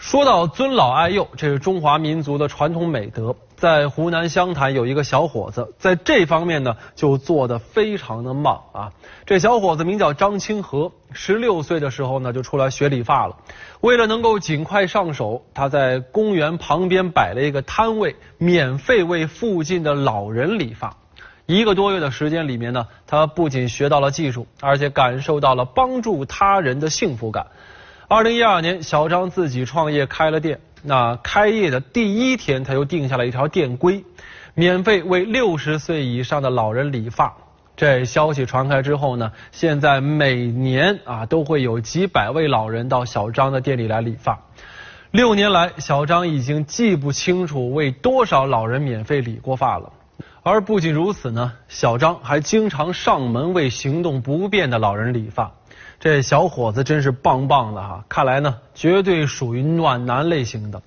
说到尊老爱幼，这是中华民族的传统美德。在湖南湘潭有一个小伙子，在这方面呢就做得非常的棒啊。这小伙子名叫张清和，十六岁的时候呢就出来学理发了。为了能够尽快上手，他在公园旁边摆了一个摊位，免费为附近的老人理发。一个多月的时间里面呢，他不仅学到了技术，而且感受到了帮助他人的幸福感。二零一二年，小张自己创业开了店。那开业的第一天，他就定下了一条店规：免费为六十岁以上的老人理发。这消息传开之后呢，现在每年啊都会有几百位老人到小张的店里来理发。六年来，小张已经记不清楚为多少老人免费理过发了。而不仅如此呢，小张还经常上门为行动不便的老人理发。这小伙子真是棒棒的哈！看来呢，绝对属于暖男类型的。